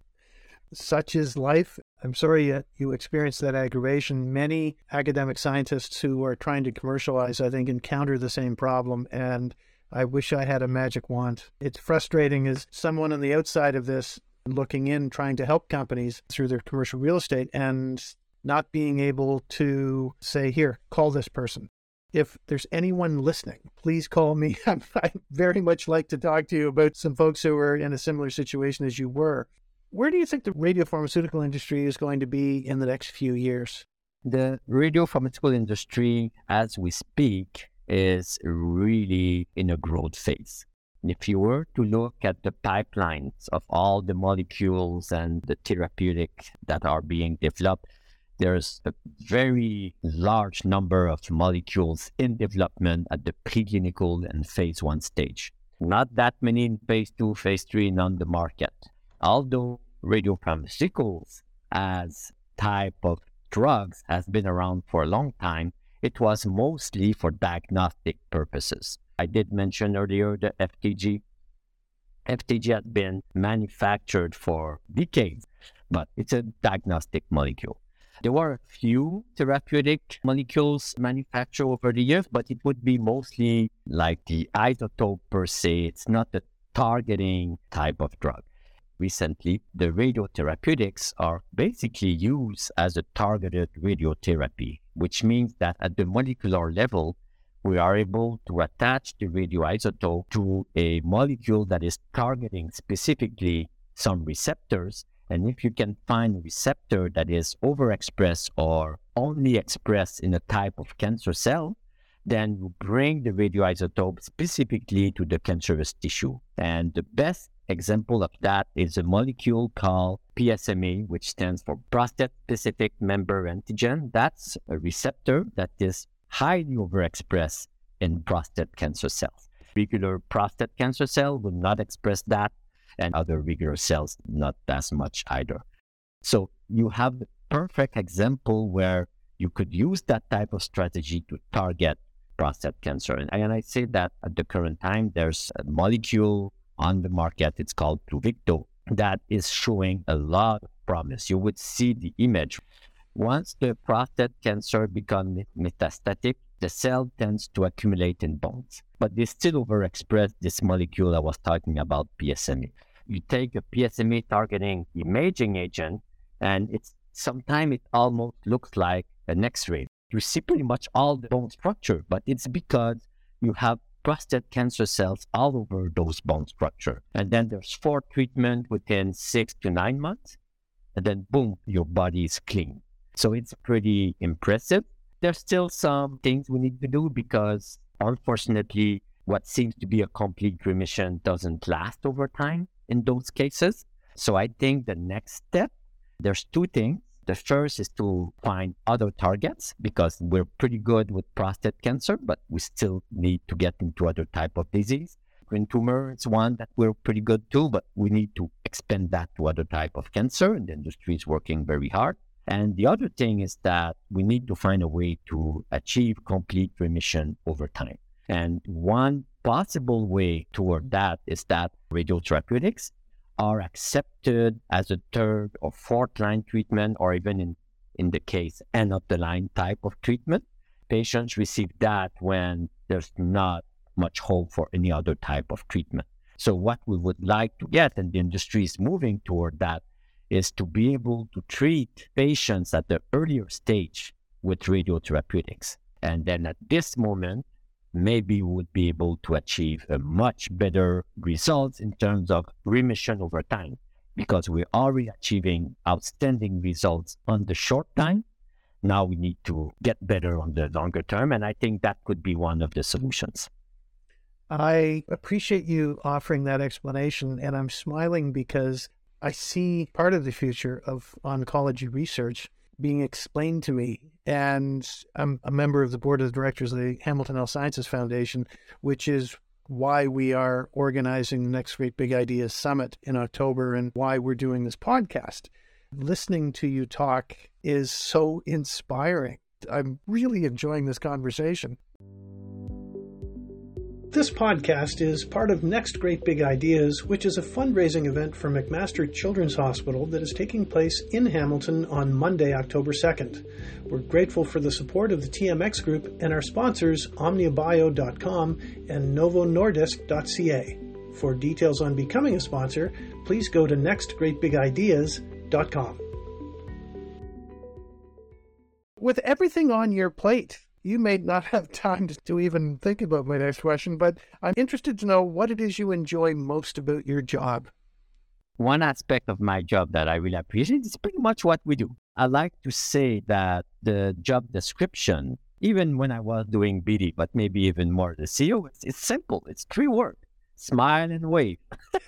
Such is life. I'm sorry you experienced that aggravation. Many academic scientists who are trying to commercialize, I think, encounter the same problem. And I wish I had a magic wand. It's frustrating as someone on the outside of this looking in, trying to help companies through their commercial real estate and not being able to say, here, call this person. If there's anyone listening, please call me. [laughs] I very much like to talk to you about some folks who are in a similar situation as you were. Where do you think the radiopharmaceutical industry is going to be in the next few years? The radiopharmaceutical industry, as we speak, is really in a growth phase. If you were to look at the pipelines of all the molecules and the therapeutic that are being developed, there's a very large number of molecules in development at the preclinical and phase one stage. Not that many in phase two, phase three, and on the market. Although radiopharmaceuticals as type of drugs has been around for a long time, it was mostly for diagnostic purposes. I did mention earlier the FDG. FDG has been manufactured for decades, but it's a diagnostic molecule. There were a few therapeutic molecules manufactured over the years, but it would be mostly like the isotope per se. It's not the targeting type of drug. Recently, the radiotherapeutics are basically used as a targeted radiotherapy, which means that at the molecular level, we are able to attach the radioisotope to a molecule that is targeting specifically some receptors. And if you can find a receptor that is overexpressed or only expressed in a type of cancer cell, then you bring the radioisotope specifically to the cancerous tissue. And the best example of that is a molecule called PSMA, which stands for prostate specific member antigen. That's a receptor that is highly overexpressed in prostate cancer cells. Regular prostate cancer cell will not express that, and other regular cells not as much either. So you have the perfect example where you could use that type of strategy to target prostate cancer. And, and I say that at the current time, there's a molecule on the market. It's called Pluvicto that is showing a lot of promise. You would see the image. Once the prostate cancer becomes metastatic, the cell tends to accumulate in bones, but they still overexpress this molecule I was talking about, PSMA. You take a PSMA targeting imaging agent, and it's sometimes it almost looks like an X-ray. You see pretty much all the bone structure, but it's because you have prostate cancer cells all over those bone structure. And then there's four treatment within six to nine months. And then boom, your body is clean. So it's pretty impressive. There's still some things we need to do because unfortunately, what seems to be a complete remission doesn't last over time in those cases. So I think the next step, there's two things. The first is to find other targets because we're pretty good with prostate cancer, but we still need to get into other type of disease. Green tumor is one that we're pretty good too, but we need to expand that to other type of cancer, and the industry is working very hard. And the other thing is that we need to find a way to achieve complete remission over time. And one possible way toward that is that radiotherapeutics are accepted as a third or fourth line treatment, or even in, in the case end of the line type of treatment. Patients receive that when there's not much hope for any other type of treatment. So, what we would like to get, and the industry is moving toward that, is to be able to treat patients at the earlier stage with radiotherapeutics. And then at this moment, maybe we would be able to achieve a much better results in terms of remission over time because we're already achieving outstanding results on the short time. Now we need to get better on the longer term. And I think that could be one of the solutions. I appreciate you offering that explanation. And I'm smiling because I see part of the future of oncology research being explained to me. And I'm a member of the board of directors of the Hamilton Health Sciences Foundation, which is why we are organizing the next Great Big Ideas Summit in October and why we're doing this podcast. Listening to you talk is so inspiring. I'm really enjoying this conversation. This podcast is part of Next Great Big Ideas, which is a fundraising event for McMaster Children's Hospital that is taking place in Hamilton on Monday, October 2nd. We're grateful for the support of the TMX Group and our sponsors, OmniaBio.com and NovoNordisk.ca. For details on becoming a sponsor, please go to nextgreatbigideas.com. With everything on your plate, you may not [laughs] have time to even think about my next question, but I'm interested to know what it is you enjoy most about your job. One aspect of my job that I really appreciate is pretty much what we do. I like to say that the job description, even when I was doing BD, but maybe even more the CEO, it's, it's simple. It's three words smile and wave. [laughs]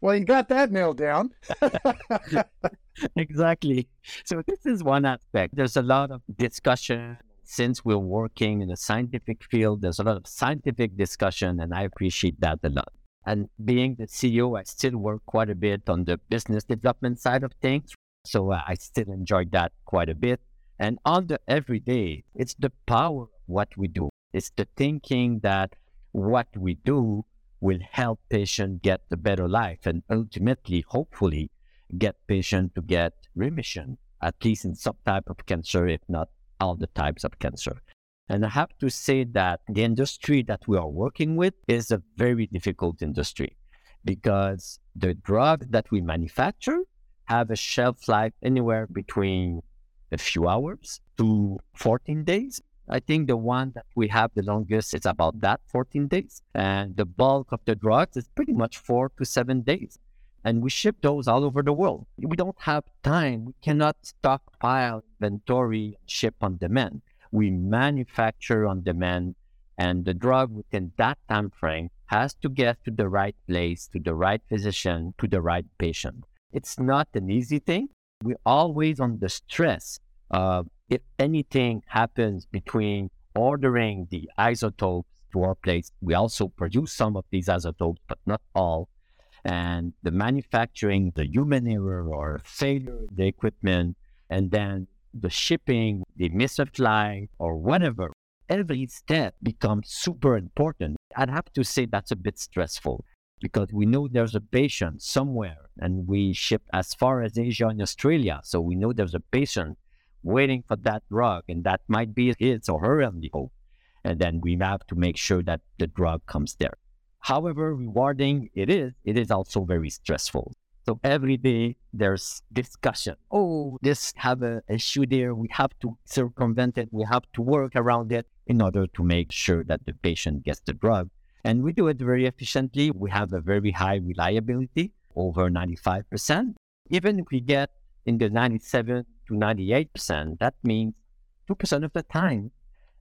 well, you got that nailed down. [laughs] exactly. So this is one aspect. There's a lot of discussion since we're working in a scientific field. There's a lot of scientific discussion, and I appreciate that a lot. And being the CEO, I still work quite a bit on the business development side of things. So I still enjoy that quite a bit. And on the everyday, it's the power of what we do. It's the thinking that what we do will help patients get a better life and ultimately, hopefully, get patient to get remission, at least in some type of cancer, if not all the types of cancer. And I have to say that the industry that we are working with is a very difficult industry because the drugs that we manufacture have a shelf life anywhere between a few hours to 14 days. I think the one that we have the longest is about that 14 days. And the bulk of the drugs is pretty much four to seven days and we ship those all over the world. We don't have time. We cannot stockpile inventory ship on demand. We manufacture on demand, and the drug within that time frame has to get to the right place, to the right physician, to the right patient. It's not an easy thing. We're always on the stress of if anything happens between ordering the isotopes to our place. We also produce some of these isotopes, but not all and the manufacturing, the human error or failure the equipment, and then the shipping, the flight or whatever, every step becomes super important. I'd have to say that's a bit stressful because we know there's a patient somewhere and we ship as far as Asia and Australia. So we know there's a patient waiting for that drug and that might be his or her hope. And then we have to make sure that the drug comes there. However rewarding it is, it is also very stressful. So every day there's discussion. Oh, this have a issue there. We have to circumvent it. We have to work around it in order to make sure that the patient gets the drug. And we do it very efficiently. We have a very high reliability, over 95%. Even if we get in the 97 to 98%, that means 2% of the time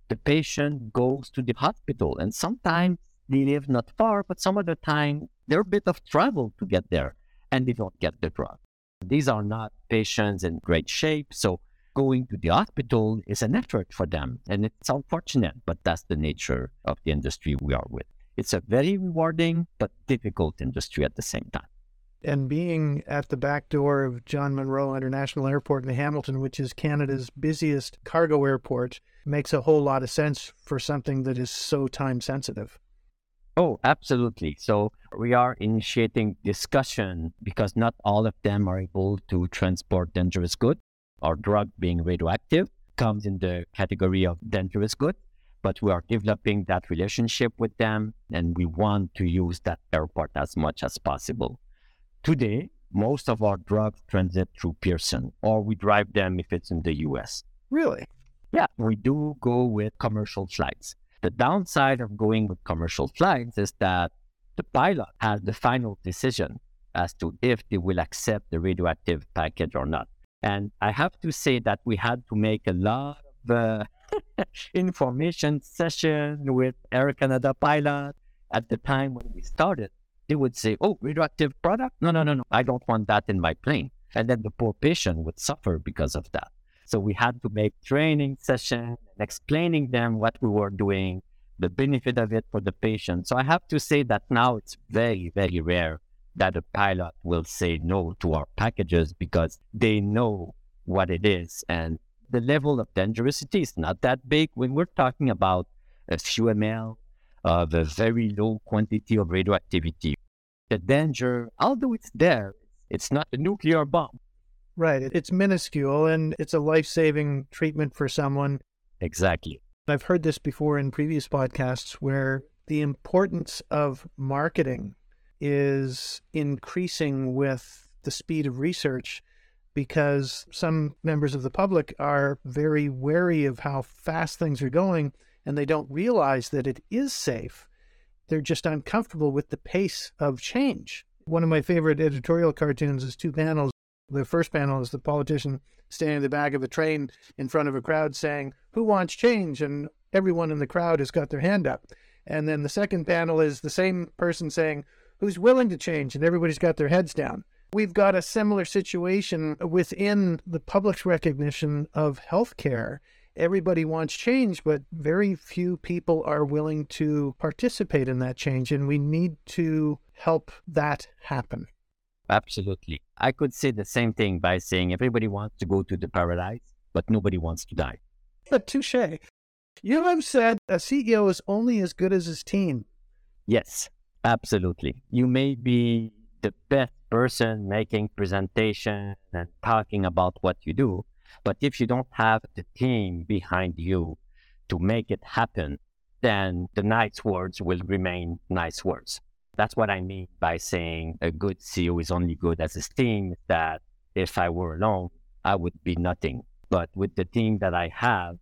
the patient goes to the hospital. And sometimes they live not far, but some of the time they're a bit of travel to get there and they don't get the drug. These are not patients in great shape. So going to the hospital is an effort for them. And it's unfortunate, but that's the nature of the industry we are with. It's a very rewarding but difficult industry at the same time. And being at the back door of John Munro International Airport in Hamilton, which is Canada's busiest cargo airport, makes a whole lot of sense for something that is so time sensitive. Oh, absolutely. So we are initiating discussion because not all of them are able to transport dangerous goods. Our drug being radioactive comes in the category of dangerous goods, but we are developing that relationship with them and we want to use that airport as much as possible. Today, most of our drugs transit through Pearson or we drive them if it's in the US. Really? Yeah, we do go with commercial flights. The downside of going with commercial flights is that the pilot has the final decision as to if they will accept the radioactive package or not. And I have to say that we had to make a lot of uh, [laughs] information session with Air Canada pilot at the time when we started. They would say, "Oh, radioactive product? No, no, no, no. I don't want that in my plane." And then the poor patient would suffer because of that. So we had to make training sessions and explaining them what we were doing, the benefit of it for the patient. So I have to say that now it's very, very rare that a pilot will say no to our packages because they know what it is. And the level of dangerosity is not that big when we're talking about a few ml of a very low quantity of radioactivity. The danger, although it's there, it's not a nuclear bomb. Right. It's minuscule and it's a life saving treatment for someone. Exactly. I've heard this before in previous podcasts where the importance of marketing is increasing with the speed of research because some members of the public are very wary of how fast things are going and they don't realize that it is safe. They're just uncomfortable with the pace of change. One of my favorite editorial cartoons is two panels the first panel is the politician standing in the back of a train in front of a crowd saying, Who wants change? And everyone in the crowd has got their hand up. And then the second panel is the same person saying, Who's willing to change? And everybody's got their heads down. We've got a similar situation within the public's recognition of healthcare. Everybody wants change, but very few people are willing to participate in that change. And we need to help that happen. Absolutely. I could say the same thing by saying everybody wants to go to the paradise, but nobody wants to die. But touche. You have said a CEO is only as good as his team. Yes, absolutely. You may be the best person making presentation and talking about what you do, but if you don't have the team behind you to make it happen, then the nice words will remain nice words. That's what I mean by saying a good CEO is only good as a team, that if I were alone, I would be nothing. But with the team that I have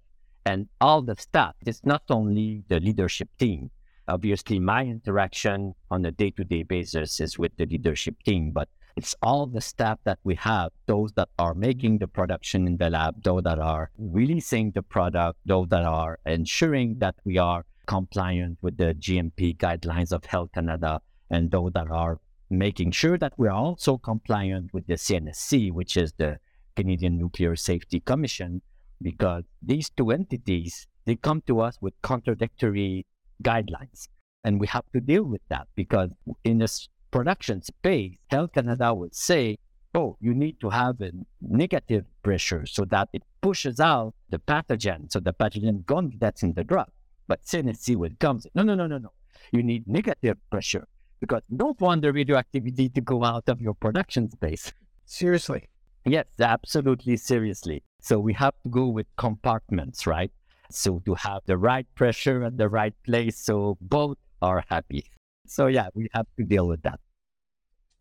and all the staff, it's not only the leadership team. Obviously, my interaction on a day to day basis is with the leadership team, but it's all the staff that we have, those that are making the production in the lab, those that are releasing the product, those that are ensuring that we are compliant with the GMP guidelines of Health Canada and those that are making sure that we are also compliant with the CNSC, which is the Canadian Nuclear Safety Commission, because these two entities, they come to us with contradictory guidelines. And we have to deal with that because in this production space, Health Canada would say, oh, you need to have a negative pressure so that it pushes out the pathogen. So the pathogen gone that's in the drug. But CNSC will comes. No, no, no, no, no. You need negative pressure because you don't want the radioactivity to go out of your production space. Seriously. Yes, absolutely seriously. So we have to go with compartments, right? So to have the right pressure at the right place so both are happy. So yeah, we have to deal with that.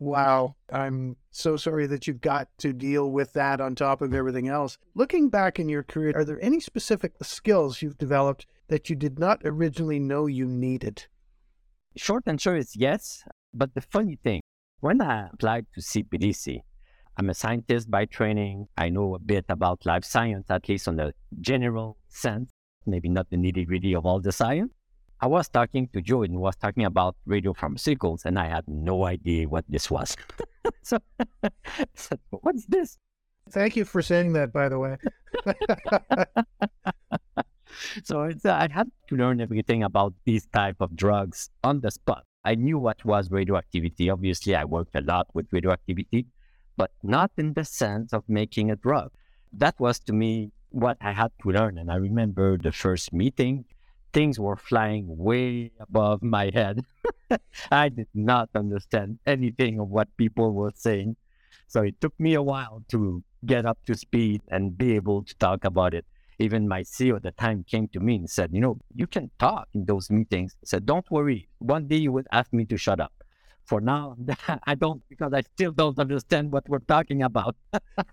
Wow. I'm so sorry that you've got to deal with that on top of everything else. Looking back in your career, are there any specific skills you've developed that you did not originally know you needed? Short answer is yes. But the funny thing, when I applied to CPDC, I'm a scientist by training. I know a bit about life science, at least on the general sense, maybe not the nitty gritty of all the science. I was talking to Joe and was talking about radiopharmaceuticals, and I had no idea what this was. [laughs] so, [laughs] so, what's this? Thank you for saying that, by the way. [laughs] so it's, uh, I had to learn everything about these type of drugs on the spot. I knew what was radioactivity. Obviously, I worked a lot with radioactivity, but not in the sense of making a drug. That was to me what I had to learn. And I remember the first meeting, things were flying way above my head. [laughs] I did not understand anything of what people were saying. So it took me a while to get up to speed and be able to talk about it. Even my CEO at the time came to me and said, You know, you can talk in those meetings. I said, Don't worry. One day you will ask me to shut up. For now, [laughs] I don't because I still don't understand what we're talking about.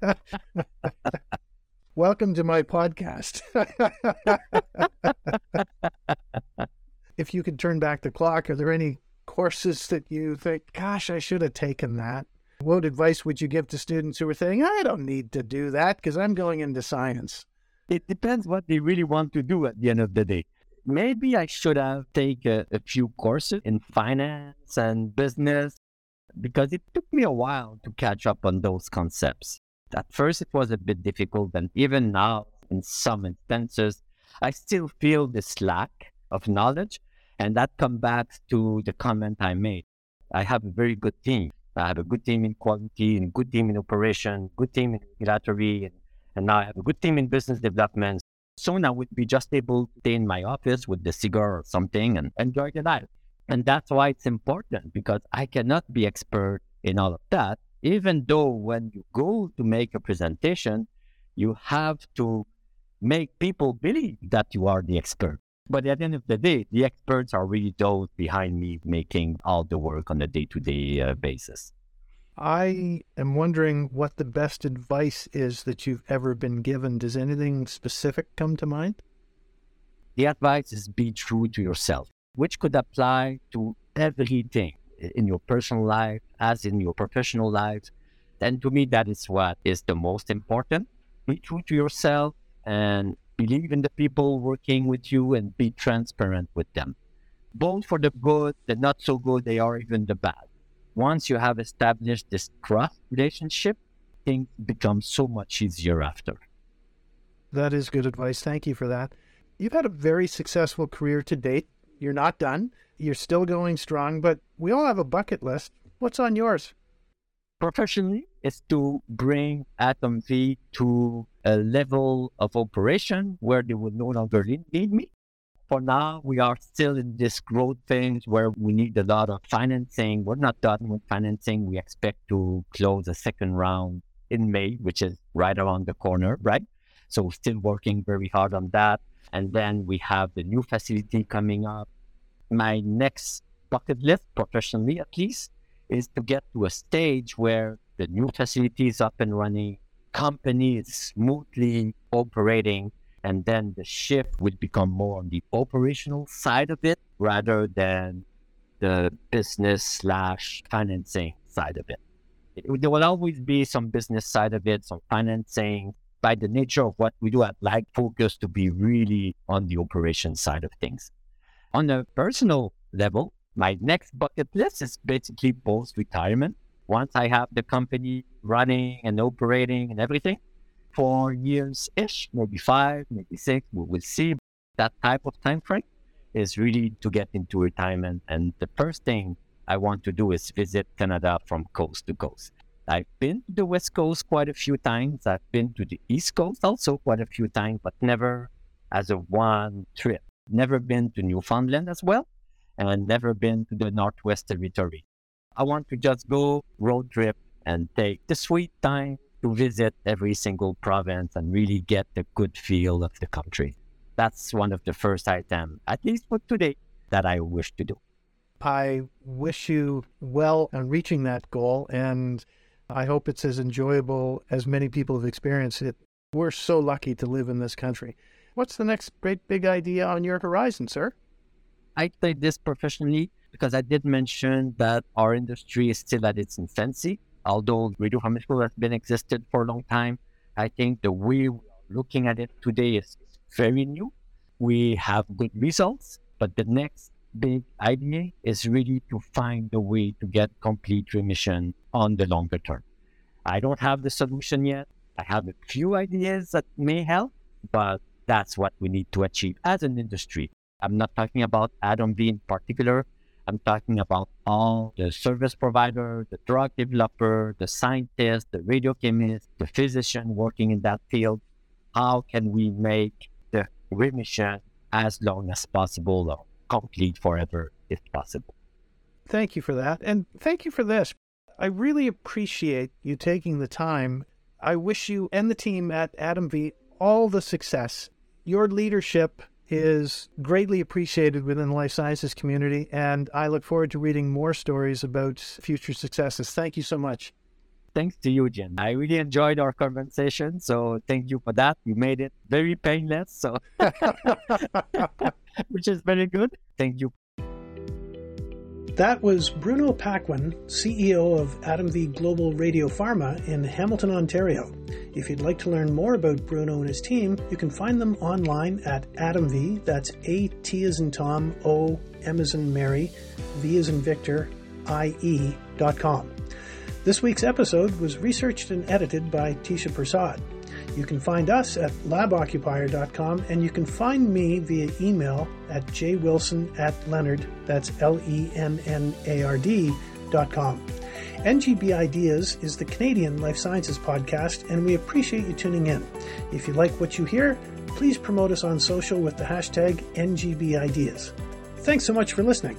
[laughs] Welcome to my podcast. [laughs] if you could turn back the clock, are there any courses that you think, gosh, I should have taken that? What advice would you give to students who are saying, I don't need to do that because I'm going into science? It depends what they really want to do at the end of the day maybe I should have taken a, a few courses in finance and business because it took me a while to catch up on those concepts. At first, it was a bit difficult, and even now, in some instances, I still feel this lack of knowledge. And that comes back to the comment I made. I have a very good team. I have a good team in quality and good team in operation, good team in regulatory, and, and now I have a good team in business development soon I would be just able to stay in my office with the cigar or something and enjoy the life. And that's why it's important because I cannot be expert in all of that. Even though when you go to make a presentation, you have to make people believe that you are the expert. But at the end of the day, the experts are really those behind me making all the work on a day to day basis. I am wondering what the best advice is that you've ever been given. Does anything specific come to mind? The advice is be true to yourself, which could apply to everything in your personal life as in your professional life. And to me, that is what is the most important. Be true to yourself and believe in the people working with you and be transparent with them, both for the good, the not so good, they are even the bad once you have established this trust relationship, things become so much easier after. That is good advice. Thank you for that. You've had a very successful career to date. You're not done. You're still going strong, but we all have a bucket list. What's on yours? Professionally, it's to bring AtomVie to a level of operation where they will no longer need me for now, we are still in this growth phase where we need a lot of financing. We're not done with financing. We expect to close a second round in May, which is right around the corner, right? So still working very hard on that. And then we have the new facility coming up. My next bucket list, professionally at least, is to get to a stage where the new facility is up and running, company is smoothly operating, and then the shift would become more on the operational side of it rather than the business slash financing side of it. There will always be some business side of it, some financing. By the nature of what we do, I'd like focus to be really on the operation side of things. On a personal level, my next bucket list is basically post retirement. Once I have the company running and operating and everything, four years ish, maybe five, maybe six. We will see. That type of time frame is really to get into retirement. And the first thing I want to do is visit Canada from coast to coast. I've been to the West Coast quite a few times. I've been to the East Coast also quite a few times, but never as a one trip. Never been to Newfoundland as well, and I've never been to the Northwest Territory. I want to just go road trip and take the sweet time to visit every single province and really get the good feel of the country. That's one of the first items, at least for today, that I wish to do. I wish you well on reaching that goal, and I hope it's as enjoyable as many people have experienced it. We're so lucky to live in this country. What's the next great big idea on your horizon, sir? I say this professionally because I did mention that our industry is still at its infancy. Although radio has been existed for a long time, I think the way we're looking at it today is very new. We have good results, but the next big idea is really to find a way to get complete remission on the longer term. I don't have the solution yet. I have a few ideas that may help, but that's what we need to achieve as an industry. I'm not talking about AtomVie in particular. I'm talking about all the service provider, the drug developer, the scientist, the radiochemist, the physician working in that field. How can we make the remission as long as possible or complete forever if possible? Thank you for that. And thank you for this. I really appreciate you taking the time. I wish you and the team at AtomVie all the success. Your leadership is greatly appreciated within the life sciences community, and I look forward to reading more stories about future successes. Thank you so much. Thanks to you, Jen. I really enjoyed our conversation, so thank you for that. You made it very painless, so [laughs] [laughs] which is very good. Thank you. That was Bruno Paquin, CEO of AtomVie Global Radio Pharma in Hamilton, Ontario. If you'd like to learn more about Bruno and his team, you can find them online at AtomVie. That's A T as in Tom, O M as in Mary, V as in Victor, I E dot com. This week's episode was researched and edited by Tisha Prasad. You can find us at laboccupier.com and you can find me via email at jwilson at lennard, that's L E N N A R D dot com. NGB Ideas is the Canadian Life Sciences podcast, and we appreciate you tuning in. If you like what you hear, please promote us on social with the hashtag NGB Ideas. Thanks so much for listening.